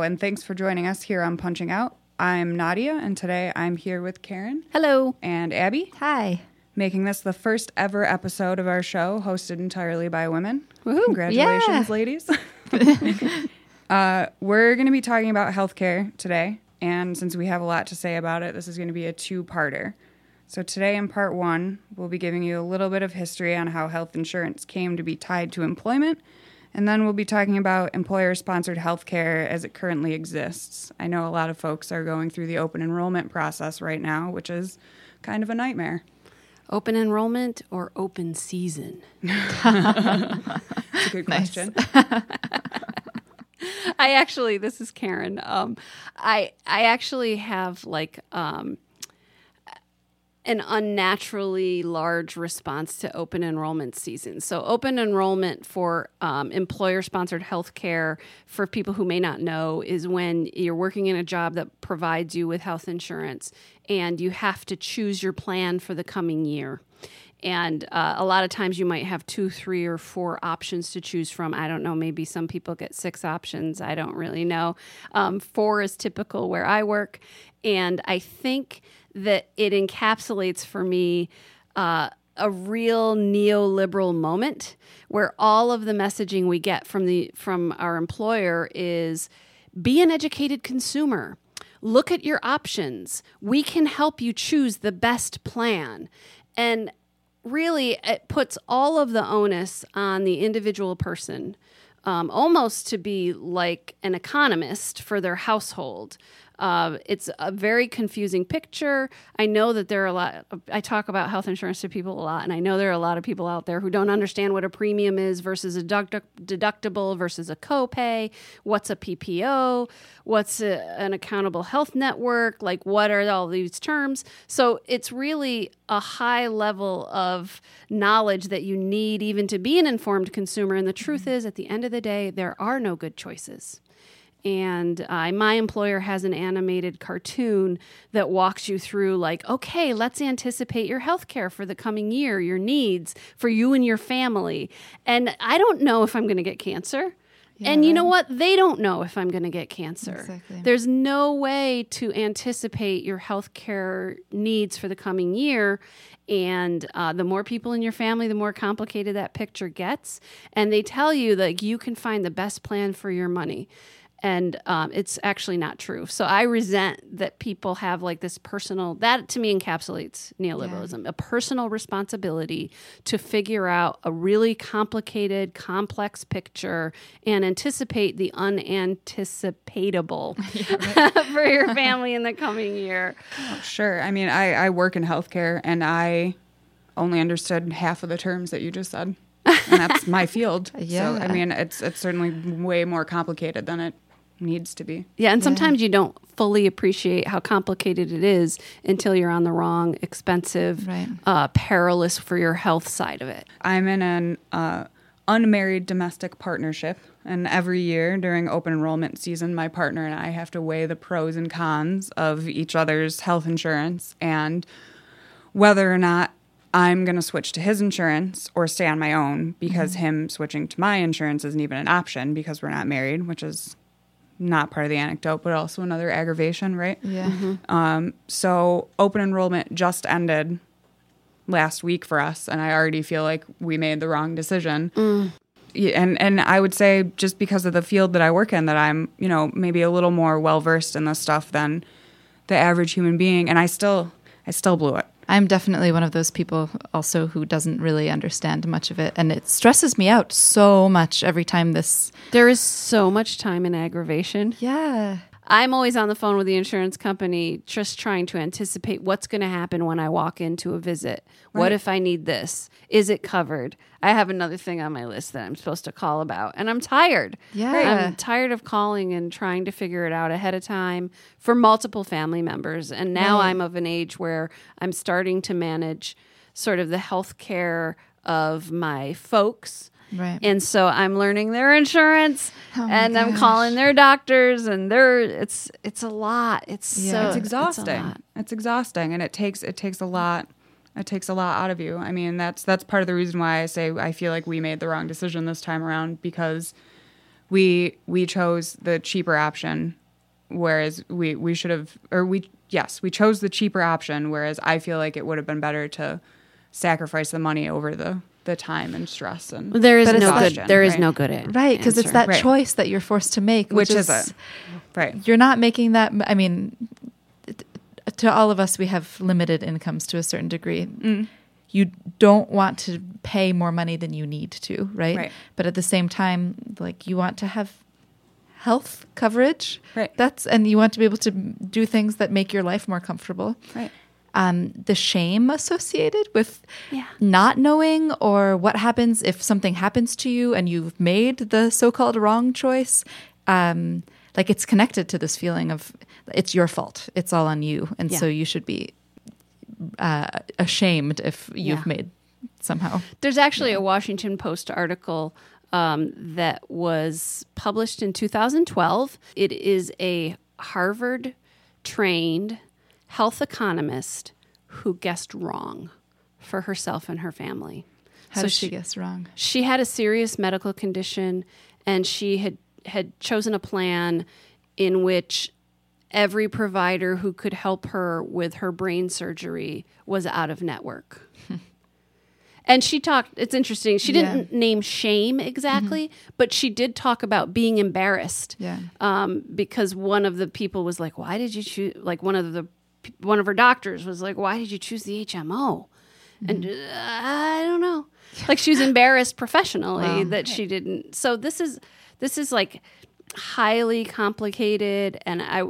Hello, and thanks for joining us here on Punching Out. I'm Nadia, and today I'm here with Karen Hello. and Abby, Hi. making this the first ever episode of our show hosted entirely by women. Woohoo. Congratulations, Yeah. ladies. uh, we're going to be talking about healthcare today, and since we have a lot to say about it, this is going to be a two parter. So, today in part one, we'll be giving you a little bit of history on how health insurance came to be tied to employment, and then we'll be talking about employer sponsored healthcare as it currently exists. I know a lot of folks are going through the open enrollment process right now, which is kind of a nightmare. Open enrollment or open season? It's a good question. I actually, this is Karen. Um, I I actually have like um, an unnaturally large response to open enrollment season. So, open enrollment for um, employer sponsored healthcare, for people who may not know, is when you're working in a job that provides you with health insurance and you have to choose your plan for the coming year. And uh, a lot of times you might have two, three, or four options to choose from. I don't know. Maybe some people get six options. I don't really know. Um, four is typical where I work. And I think that it encapsulates for me uh, a real neoliberal moment where all of the messaging we get from the from our employer is be an educated consumer. Look at your options. We can help you choose the best plan. And really it puts all of the onus on the individual person um, almost to be like an economist for their household uh, it's a very confusing picture. I know that there are a lot. I talk about health insurance to people a lot, and I know there are a lot of people out there who don't understand what a premium is versus a deduct- deductible versus a copay. What's a PPO? What's a, an accountable health network? Like, what are all these terms? So it's really a high level of knowledge that you need even to be an informed consumer. And the truth is, at the end of the day, there are no good choices and uh, my employer has an animated cartoon that walks you through like okay let's anticipate your health care for the coming year your needs for you and your family. And i don't know if i'm going to get cancer. And you know what? They don't know if i'm going to get cancer. Exactly. there's no way to anticipate your health care needs for the coming year. And uh, the more people in your family the more complicated that picture gets. And they tell you that you can find the best plan for your money and um, it's actually not true. So I resent that people have like this personal. That to me encapsulates neoliberalism: a personal responsibility to figure out a really complicated, complex picture and anticipate the unanticipatable for your family in the coming year. Sure. I mean, I, I work in healthcare and I only understood half of the terms that you just said. And that's my field. Yeah. So, I mean, it's it's certainly way more complicated than it needs to be. Yeah, and sometimes you don't fully appreciate how complicated it is until you're on the wrong, expensive, Right. uh, perilous for your health side of it. I'm in an uh, unmarried domestic partnership, and every year during open enrollment season, my partner and I have to weigh the pros and cons of each other's health insurance and whether or not I'm going to switch to his insurance or stay on my own because him switching to my insurance isn't even an option because we're not married, which is not part of the anecdote, but also another aggravation, right? Yeah. Um, so open enrollment just ended last week for us, and I already feel like we made the wrong decision. Yeah, And and I would say just because of the field that I work in, that I'm you know maybe a little more well versed in this stuff than the average human being, and I still I still blew it. I'm definitely one of those people also who doesn't really understand much of it. And it stresses me out so much every time this. There is so much time and aggravation. Yeah. I'm always on the phone with the insurance company, just trying to anticipate what's going to happen when I walk into a visit. What if I need this? Is it covered? I have another thing on my list that I'm supposed to call about, and I'm tired. Yeah. I'm tired of calling and trying to figure it out ahead of time for multiple family members. And now Right. I'm of an age where I'm starting to manage sort of the health care of my folks. Right. And so I'm learning their insurance Oh my and I'm calling their doctors and they're it's it's a lot. It's Yeah. so it's exhausting. lot. It's, exhausting, and it takes it takes a lot. It takes a lot out of you. I mean, that's that's part of the reason why I say I feel like we made the wrong decision this time around because we we chose the cheaper option, whereas we we should have or we yes we chose the cheaper option, whereas I feel like it would have been better to sacrifice the money over the the time and stress and There is no good there is right. no good a- right, because it's that Right. choice that you're forced to make, which, which is it right You're not making that. I mean, to all of us, we have limited incomes to a certain degree. Mm. You don't want to pay more money than you need to, right? Right. But at the same time, like you want to have health coverage. Right. That's and you want to be able to do things that make your life more comfortable. right Um, the shame associated with Yeah. not knowing or what happens if something happens to you and you've made the so-called wrong choice um, like it's connected to this feeling of it's your fault it's all on you and Yeah. so you should be uh, ashamed if you've Yeah. made somehow There's actually a Washington Post article um, that was published in 2012. It is a Harvard trained health economist who guessed wrong for herself and her family. how So did she, she- guess wrong She had a serious medical condition and she had had chosen a plan in which every provider who could help her with her brain surgery was out of network. and she talked it's interesting. She didn't name shame exactly, but she did talk about being embarrassed yeah um, because one of the people was like, "Why did you choose?" Like one of the one of her doctors was like, "Why did you choose the HMO?" And uh, I don't know. Like she was embarrassed professionally that she didn't. So this is this is like highly complicated, and I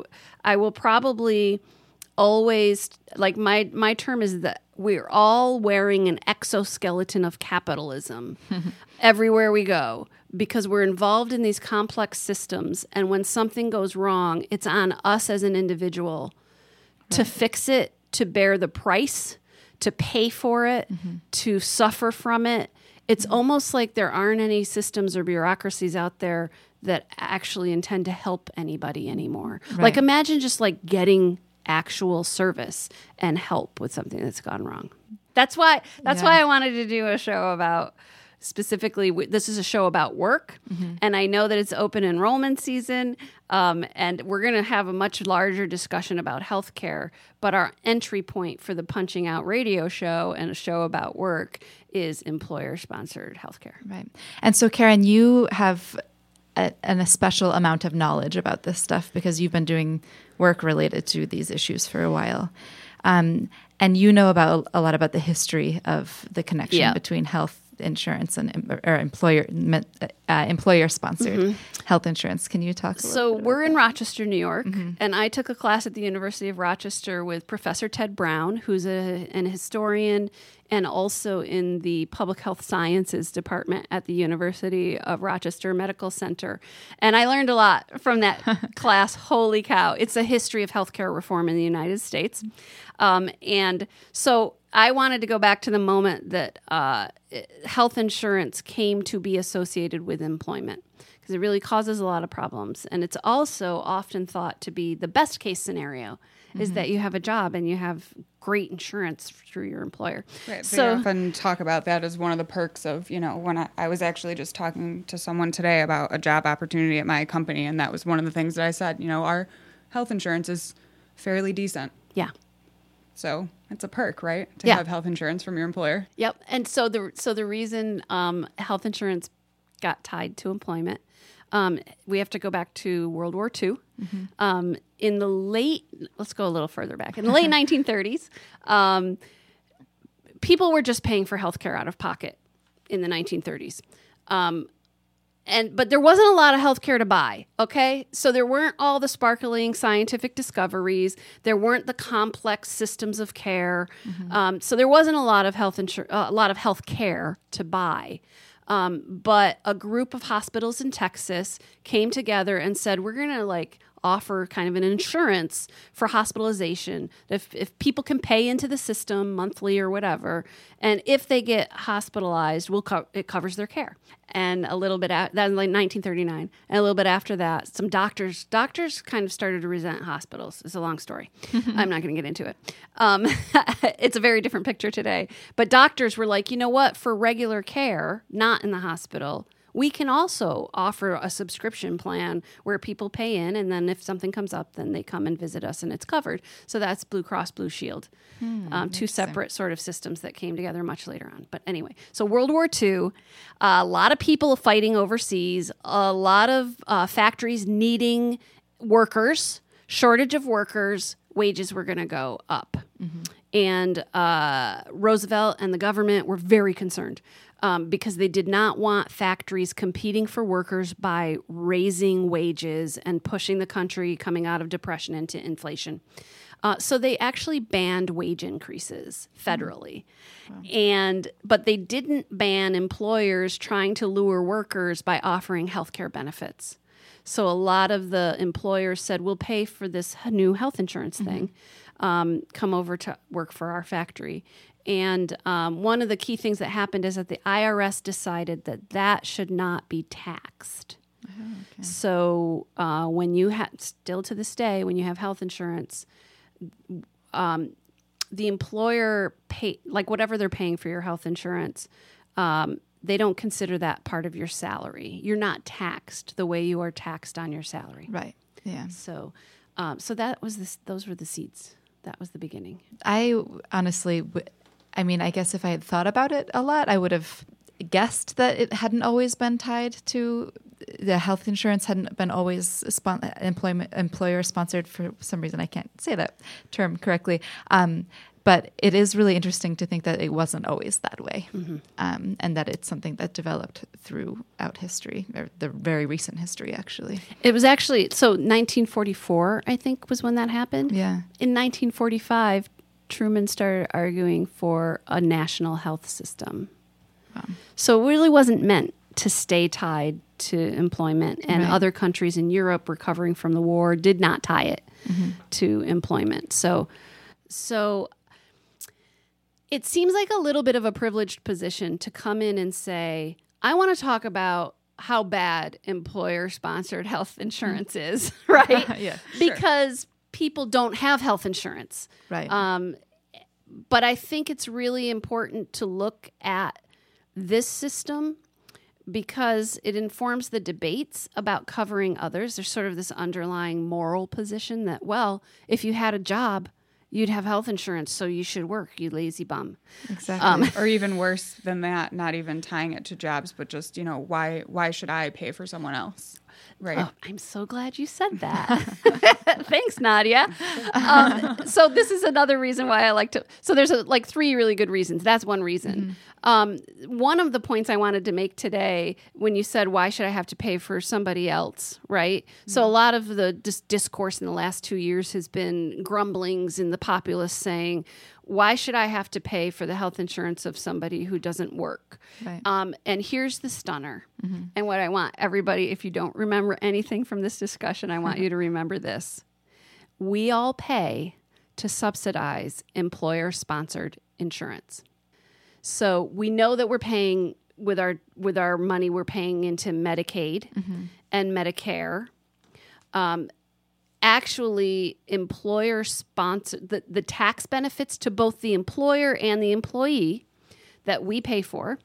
I will probably always like my my term is that we're all wearing an exoskeleton of capitalism everywhere we go because we're involved in these complex systems and when something goes wrong it's on us as an individual to fix it to bear the price to pay for it mm-hmm. to suffer from it. It's mm-hmm. almost like there aren't any systems or bureaucracies out there that actually intend to help anybody anymore. Like imagine just like getting actual service and help with something that's gone wrong. That's why that's Yeah. why i wanted to do a show about specifically w- this is a show about work and i know that it's open enrollment season um, and we're going to have a much larger discussion about healthcare but our entry point for the punching out radio show and a show about work is employer sponsored healthcare Right. And so, Karen, you have a, an, a special amount of knowledge about this stuff because you've been doing work related to these issues for a while. Um, and you know about a lot about the history of the connection Yeah. between health insurance and or employer uh, employer sponsored health insurance. Can you talk? A little So we're in Rochester, New York, and I took a class at the University of Rochester with Professor Ted Brown, who's a, an historian and also in the public health sciences department at the University of Rochester Medical Center. And I learned a lot from that class. Holy cow. It's a history of healthcare reform in the United States. Um, and so I wanted to go back to the moment that uh, health insurance came to be associated with employment because it really causes a lot of problems. And it's also often thought to be the best case scenario is that you have a job and you have great insurance through your employer. Right. So So- we often talk about that as one of the perks of, you know, when I, I was actually just talking to someone today about a job opportunity at my company, and that was one of the things that I said, you know, our health insurance is fairly decent. Yeah. So it's a perk, right? To Yeah. have health insurance from your employer. Yep. And so the so the reason um, health insurance got tied to employment, um, we have to go back to World War II. Um, in the late, let's go a little further back. In the late 1930s, um, people were just paying for health care out of pocket in the 1930s. Um, and but there wasn't a lot of healthcare to buy okay? So there weren't all the sparkling scientific discoveries. There weren't the complex systems of care. Um, so there wasn't a lot of health insur- uh, a lot of health care to buy. Um, but a group of hospitals in texas came together and said we're going to like offer kind of an insurance for hospitalization. If, if people can pay into the system monthly or whatever and if they get hospitalized we'll co- it covers their care. And a little bit at, that was like 1939 and a little bit after that some doctors doctors kind of started to resent hospitals. It's a long story. I'm not going to get into it. Um, it's a very different picture today. But doctors were like you know what? For regular care not in the hospital we can also offer a subscription plan where people pay in and then if something comes up then they come and visit us and it's covered. So that's blue cross blue shield um, two separate sort of systems that came together much later on. But anyway so world war ii a lot of people fighting overseas a lot of uh, factories needing workers shortage of workers wages were going to go up. And uh, Roosevelt and the government were very concerned um, because they did not want factories competing for workers by raising wages and pushing the country coming out of depression into inflation. Uh, so they actually banned wage increases federally, and but they didn't ban employers trying to lure workers by offering health care benefits. So a lot of the employers said, "We'll pay for this new health insurance thing. Um, come over to work for our factory." And um, one of the key things that happened is that the IRS decided that that should not be taxed. So uh, when you have, still to this day, when you have health insurance, um, the employer pay like whatever they're paying for your health insurance. Um, they don't consider that part of your salary. You're not taxed the way you are taxed on your salary. Right. Yeah. So, um, so that was this. Those were the seeds. That was the beginning. I honestly, w- I mean, I guess if I had thought about it a lot, I would have guessed that it hadn't always been tied to the health insurance hadn't been always spon- employment employer sponsored for some reason. I can't say that term correctly. Um, but it is really interesting to think that it wasn't always that way, um, and that it's something that developed throughout history, or the very recent history, actually. It was actually so 1944, I think, was when that happened. Yeah. In 1945, Truman started arguing for a national health system. So it really wasn't meant to stay tied to employment, and Right. other countries in Europe recovering from the war did not tie it mm-hmm. to employment. So, so it seems like a little bit of a privileged position to come in and say, I want to talk about how bad employer sponsored health mm-hmm. insurance is, right? Yeah, Because people don't have health insurance. Right. Um, but I think it's really important to look at this system because it informs the debates about covering others. There's sort of this underlying moral position that, well, if you had a job, you'd have health insurance, so you should work, you lazy bum. exactly. or even worse than that, not even tying it to jobs, but just you know why why should I pay for someone else? Right. Oh, I'm so glad you said that. Thanks, Nadia. Um, so this is another reason why I like to. So there's a, like three really good reasons. That's one reason. Um, one of the points I wanted to make today, when you said why should I have to pay for somebody else, right? So a lot of the dis- discourse in the last two years has been grumblings in the populace saying, why should I have to pay for the health insurance of somebody who doesn't work? Right. Um, and here's the stunner. And what I want everybody, if you don't remember anything from this discussion, I want you to remember this. We all pay to subsidize employer sponsored insurance. So we know that we're paying with our with our money we're paying into Medicaid and Medicare. Um, actually, employer sponsor the, the tax benefits to both the employer and the employee that we pay for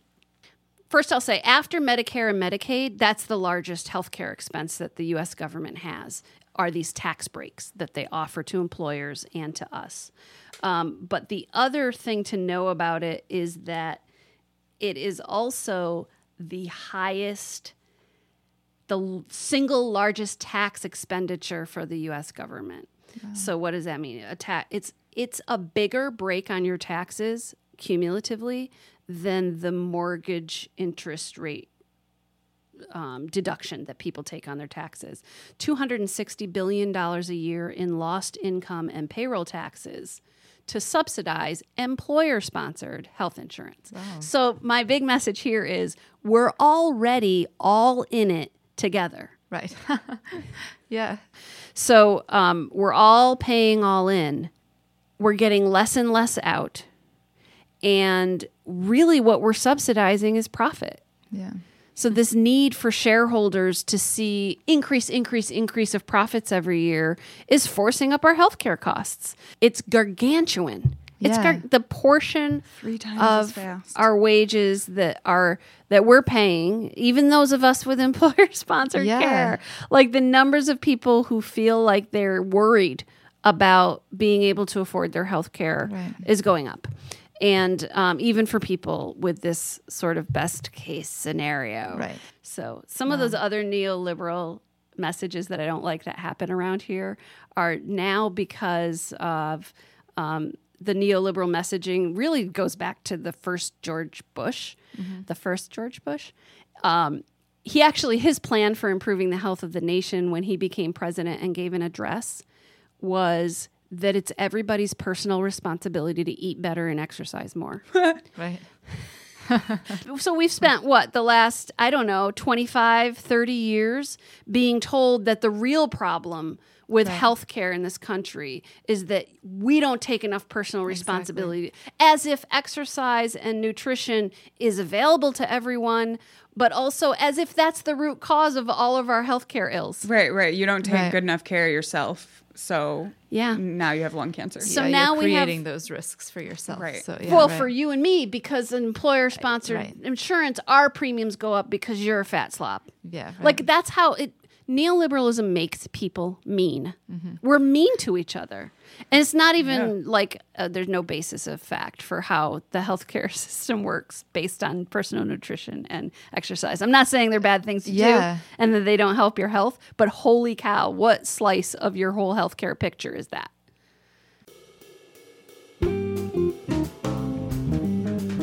First, I'll say after Medicare and Medicaid, that's the largest healthcare expense that the US government has are these tax breaks that they offer to employers and to us. Um, but the other thing to know about it is that it is also the highest, the single largest tax expenditure for the U.S. government. So what does that mean? A ta- it's it's a bigger break on your taxes cumulatively than the mortgage interest rate um, deduction that people take on their taxes. $260 billion a year in lost income and payroll taxes to subsidize employer sponsored health insurance. So, my big message here is we're already all in it together. Right. yeah. So, um, we're all paying all in. We're getting less and less out. And really, what we're subsidizing is profit. Yeah. So this need for shareholders to see increase, increase, increase of profits every year is forcing up our healthcare costs. It's gargantuan. It's Yeah. gar- the portion Three times of our wages that are that we're paying, even those of us with employer sponsored Yeah. care. Like the numbers of people who feel like they're worried about being able to afford their health care Right. is going up. And um, even for people with this sort of best case scenario. Right. So some of those other neoliberal messages that I don't like that happen around here are now because of um, the neoliberal messaging really goes back to the first George Bush, the first George Bush. Um, he actually, his plan for improving the health of the nation when he became president and gave an address was that it's everybody's personal responsibility to eat better and exercise more. Right. so we've spent what the last i don't know 25 30 years being told that the real problem with healthcare in this country is that we don't take enough personal responsibility as if exercise and nutrition is available to everyone but also as if that's the root cause of all of our healthcare ills Right, right. You don't take Right. good enough care of yourself, so yeah now you have lung cancer. So yeah, now you're we have- creating those risks for yourself. Right. So, yeah, well right. for you and me because employer sponsored Right. insurance our premiums go up because you're a fat slop yeah, right. Like that's how it neoliberalism makes people mean. Mm-hmm. We're mean to each other. And it's not even like uh, there's no basis of fact for how the healthcare system works based on personal nutrition and exercise. I'm not saying they're bad things to Yeah. do and that they don't help your health, but holy cow, what slice of your whole healthcare picture is that?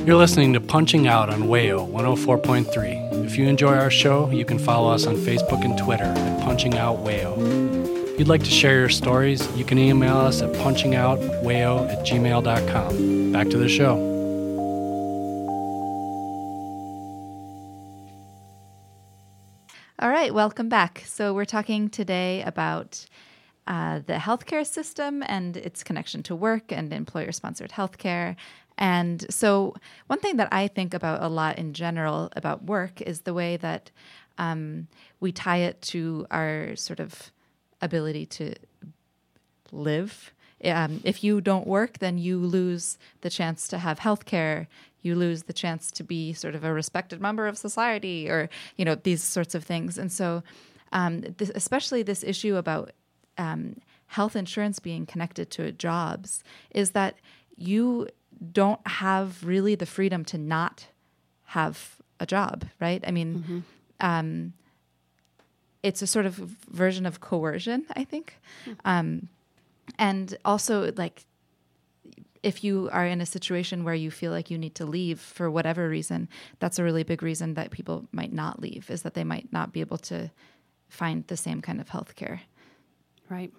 You're listening to Punching Out on Wayo 104.3. If you enjoy our show, you can follow us on Facebook and Twitter at Punching Out Wayo. If you'd like to share your stories, you can email us at punchingoutwayo at gmail.com. Back to the show. All right, welcome back. So, we're talking today about uh, the healthcare system and its connection to work and employer sponsored healthcare. And so, one thing that I think about a lot in general about work is the way that um, we tie it to our sort of ability to live. Um, if you don't work, then you lose the chance to have health care. You lose the chance to be sort of a respected member of society, or you know these sorts of things. And so, um, this, especially this issue about um, health insurance being connected to jobs, is that you don't have really the freedom to not have a job, right? I mean, um, it's a sort of version of coercion, I think. Um, and also, like, if you are in a situation where you feel like you need to leave for whatever reason, that's a really big reason that people might not leave, is that they might not be able to find the same kind of health care. Right.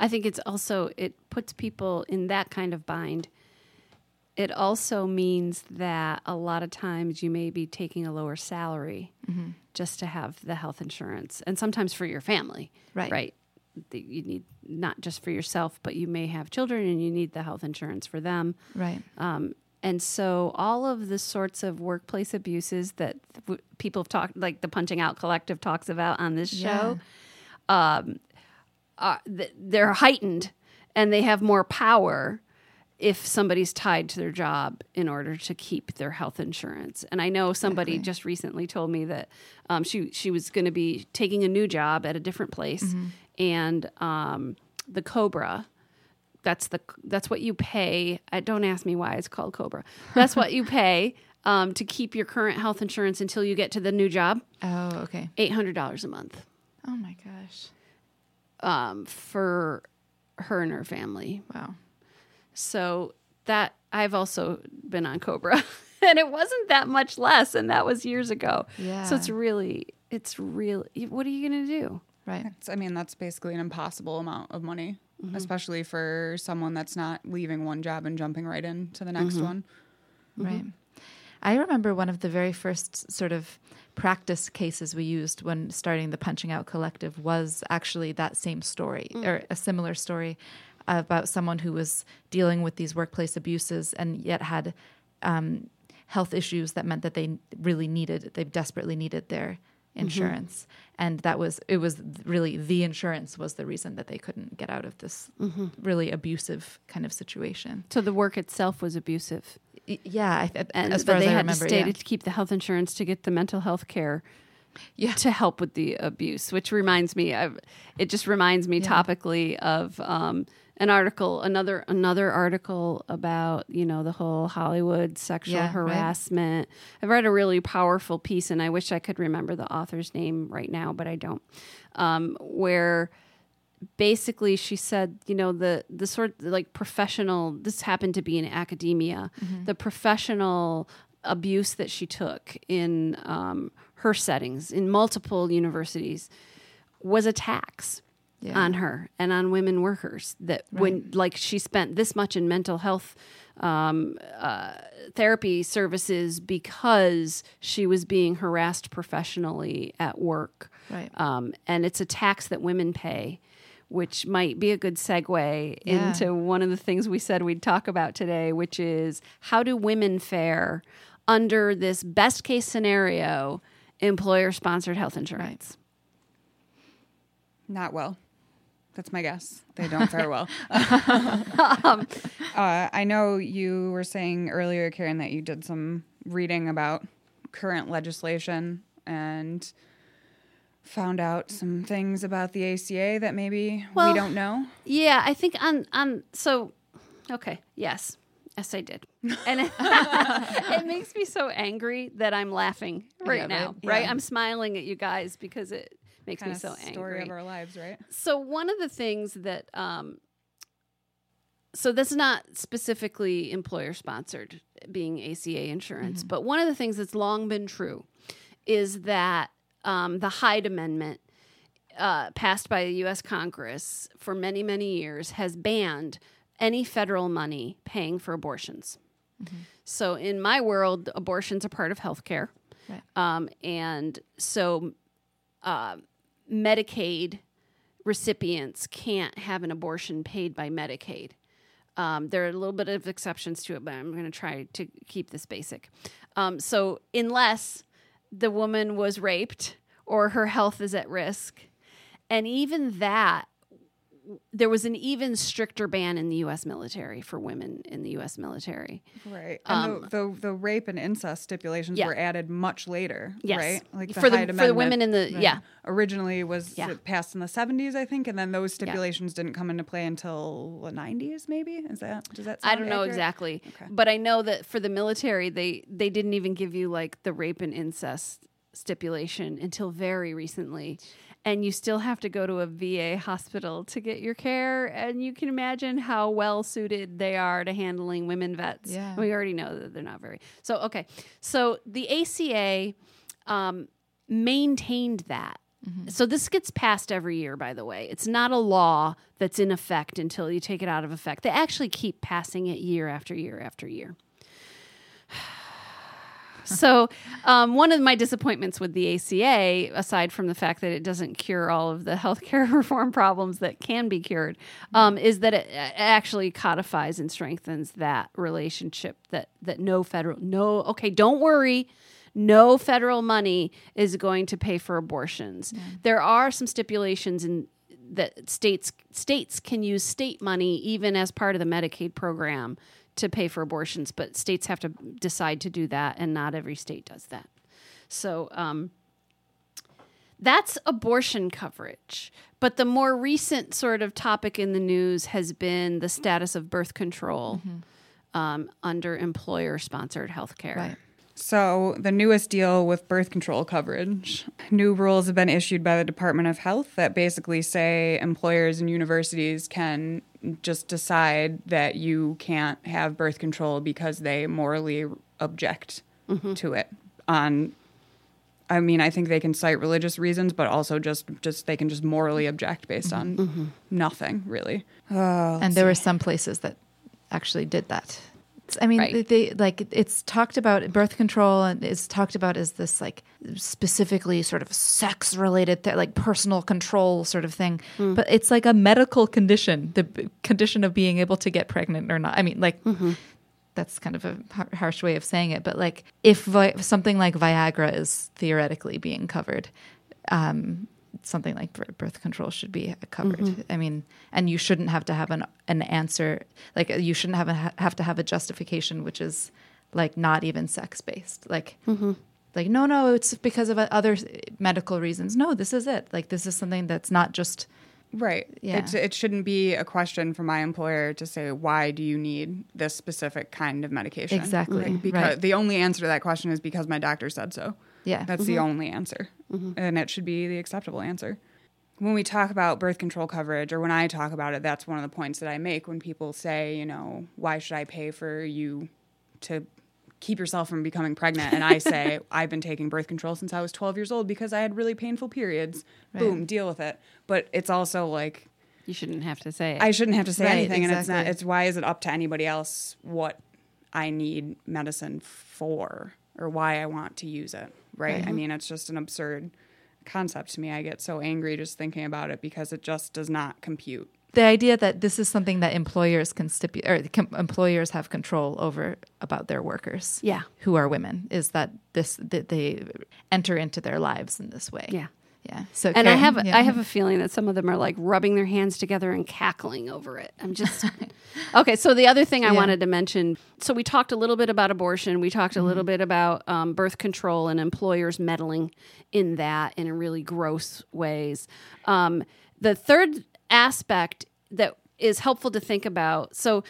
I think it's also it puts people in that kind of bind. It also means that a lot of times you may be taking a lower salary just to have the health insurance, and sometimes for your family. Right. Right. That You need not just for yourself, but you may have children, and you need the health insurance for them. Right. Um, and so all of the sorts of workplace abuses that w- people have talked, like the Punching Out Collective talks about on this show, um, are, th- they're heightened and they have more power if somebody's tied to their job in order to keep their health insurance. And I know somebody just recently told me that um, she she was going to be taking a new job at a different place, and um, the Cobra that's the that's what you pay. I, don't ask me why it's called Cobra. That's what you pay um, to keep your current health insurance until you get to the new job. Oh, okay. Eight hundred dollars a month Oh my gosh. Um, for her and her family. Wow. So that I've also been on Cobra, and it wasn't that much less, and that was years ago. Yeah. So it's really, it's really. What are you going to do? Right. It's, I mean, that's basically an impossible amount of money, Mm-hmm. especially for someone that's not leaving one job and jumping right into the next Mm-hmm. one. Right. I remember one of the very first sort of practice cases we used when starting the Punching Out Collective was actually that same story mm. or a similar story about someone who was dealing with these workplace abuses and yet had um, health issues that meant that they really needed, they desperately needed their mm-hmm. insurance. And that was it was really the insurance was the reason that they couldn't get out of this mm-hmm. really abusive kind of situation. So the work itself was abusive, yeah and as but far as they I had remember to stay yeah. to keep the health insurance to get the mental health care. Yeah. to help with the abuse, which reminds me of it just reminds me topically of um, an article, another another article about you know the whole Hollywood sexual Yeah, right. harassment. I've read a really powerful piece, and I wish I could remember the author's name right now, but I don't. Um, where basically she said you know the the sort like professional this happened to be in academia the professional abuse that she took in um, her settings in multiple universities was a tax Yeah. on her and on women workers that when like she spent this much in mental health um, uh, therapy services because she was being harassed professionally at work Right. um, and it's a tax that women pay which might be a good segue Yeah. into one of the things we said we'd talk about today which is how do women fare under this best case scenario employer sponsored health insurance Not well. That's my guess. They don't fare well. Um, uh, I know you were saying earlier, Karen, that you did some reading about current legislation and found out some things about the ACA that maybe Well- we don't know. Yeah, I think on on so okay, yes. Yes, I did. And it, it makes me so angry that I'm laughing right now. right? Right? Yeah. I'm smiling at you guys because it makes Kind me so angry. story of our lives, right? So one of the things that um so this is not specifically employer sponsored being ACA insurance, but one of the things that's long been true is that um, the Hyde Amendment uh, passed by the U.S. Congress for many, many years has banned any federal money paying for abortions. So, in my world, abortions are part of healthcare. Right. Um, and so, uh, Medicaid recipients can't have an abortion paid by Medicaid. Um, there are a little bit of exceptions to it, but I'm going to try to keep this basic. Um, so, unless the woman was raped or her health is at risk, and even that, there was an even stricter ban in the U.S. military for women in the U.S. military. Right. And the, the the rape and incest stipulations Um, Yeah. were added much later, Yes, right? Like for the for the women in the yeah originally was Yeah. passed in the 70s, I think, and then those stipulations didn't come into play until the 90s, maybe. Is that does that? I don't know accurate? exactly, Okay. but I know that for the military, they they didn't even give you like the rape and incest stipulation until very recently, and you still have to go to a VA hospital to get your care, and you can imagine how well suited they are to handling women vets. Yeah. we already know that they're not very. So okay, so the ACA um, maintained that. So this gets passed every year, by the way. It's not a law that's in effect until you take it out of effect. They actually keep passing it year after year after year. So, um, one of my disappointments with the ACA, aside from the fact that it doesn't cure all of the healthcare reform problems that can be cured, um, is that it actually codifies and strengthens that relationship. That that no federal, no okay, don't worry, no federal money is going to pay for abortions. There are some stipulations in that states states can use state money even as part of the Medicaid program to pay for abortions, but states have to decide to do that, and not every state does that. So um, that's abortion coverage. But the more recent sort of topic in the news has been the status of birth control um, under employer sponsored health care. Right. So, the newest deal with birth control coverage, new rules have been issued by the Department of Health that basically say employers and universities can just decide that you can't have birth control because they morally object Mm-hmm. to it on I mean, I think they can cite religious reasons, but also just just they can just morally object based on Mm-hmm. nothing, really. and there were some places that actually did that. I mean, Right. they, like it's talked about birth control and it's talked about as this like specifically sort of sex related th- like personal control sort of thing. But it's like a medical condition, the b- condition of being able to get pregnant or not. I mean, like that's kind of a har- harsh way of saying it, but like if vi- something like Viagra is theoretically being covered, um, something like birth control should be uh, covered. Mm-hmm. I mean, and you shouldn't have to have an an answer like uh, you shouldn't have a, have to have a justification which is like not even sex based. Like mm-hmm. like no no it's because of uh, other medical reasons. No, this is it. Like this is something that's not just Right. Yeah. It, it shouldn't be a question for my employer to say, why do you need this specific kind of medication? Exactly, Like, because right. the only answer to that question is because my doctor said so. Yeah. That's the mm-hmm. only answer. Mm-hmm. And it should be the acceptable answer. When we talk about birth control coverage, or when I talk about it, that's one of the points that I make when people say, you know, why should I pay for you to keep yourself from becoming pregnant? And I say, I've been taking birth control since I was 12 years old because I had really painful periods. Boom, deal with it. But it's also like, You shouldn't have to say it. I shouldn't have to say Right, anything, and it's not. It's why is it up to anybody else what I need medicine for, or why I want to use it? Right? I mm-hmm. mean, it's just an absurd concept to me. I get so angry just thinking about it because it just does not compute. the idea that this is something that employers can stipulate or com- employers have control over about their workers Yeah. who are women is that this that they enter into their lives in this way Yeah. Yeah so and I have yeah. I have a feeling that some of them are like rubbing their hands together and cackling over it. I'm just okay. So the other thing I Yeah. wanted to mention. So we talked a little bit about abortion. We talked a little bit about um, birth control and employers meddling in that in really gross ways. Um, the third aspect that is helpful to think about. So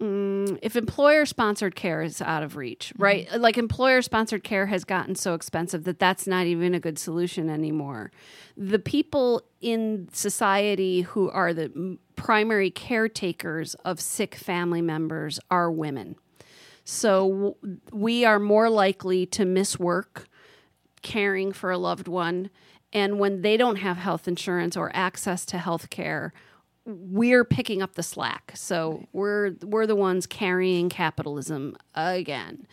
Mm, if employer sponsored care is out of reach, right? Like employer sponsored care has gotten so expensive that that's not even a good solution anymore. The people in society who are the primary caretakers of sick family members are women. So w- we are more likely to miss work caring for a loved one. And when they don't have health insurance or access to health care, we're picking up the slack. So we're we're the ones carrying capitalism again.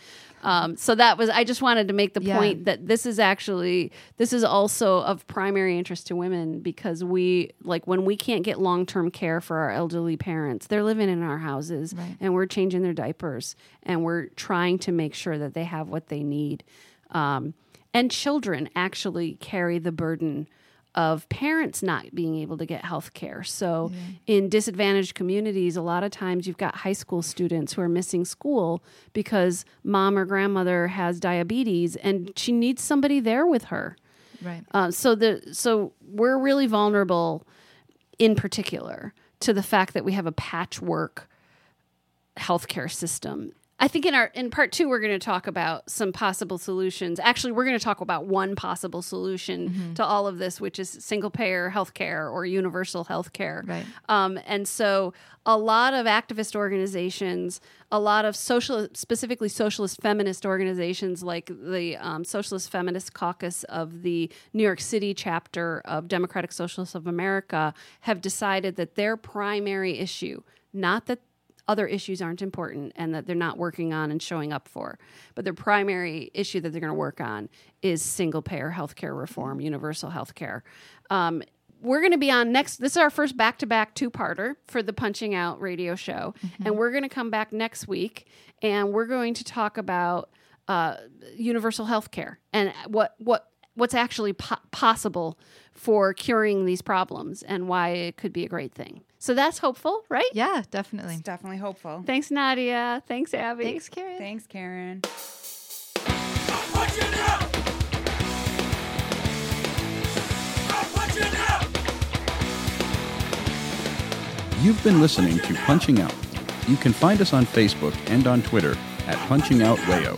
Um, so that was I just wanted to make the Yeah. point that this is actually this is also of primary interest to women because we like when we can't get long term care for our elderly parents, they're living in our houses Right. and we're changing their diapers and we're trying to make sure that they have what they need. Um, and children actually carry the burden of parents not being able to get health care. So, in disadvantaged communities, a lot of times you've got high school students who are missing school because mom or grandmother has diabetes and she needs somebody there with her. right Uh, so the so we're really vulnerable, in particular, to the fact that we have a patchwork healthcare system. I think in our in part two we're going to talk about some possible solutions. Actually, we're going to talk about one possible solution to all of this, which is single payer healthcare or universal healthcare. Right. Um, and so, a lot of activist organizations, a lot of social, specifically socialist feminist organizations like the um, Socialist Feminist Caucus of the New York City chapter of Democratic Socialists of America, have decided that their primary issue, not that other issues aren't important and that they're not working on and showing up for. But their primary issue that they're going to work on is single payer healthcare reform, universal healthcare. Um, we're going to be on next. This is our first back to back two parter for the Punching Out radio show. And we're going to come back next week and we're going to talk about uh, universal healthcare and what, what, what's actually po- possible for curing these problems and why it could be a great thing. So that's hopeful, right? yeah definitely It's definitely hopeful. Thanks, Nadia. Thanks, Abby. thanks karen Thanks, Karen. You've been listening to Punching Out. You can find us on Facebook and on Twitter at Punching Out Wayo.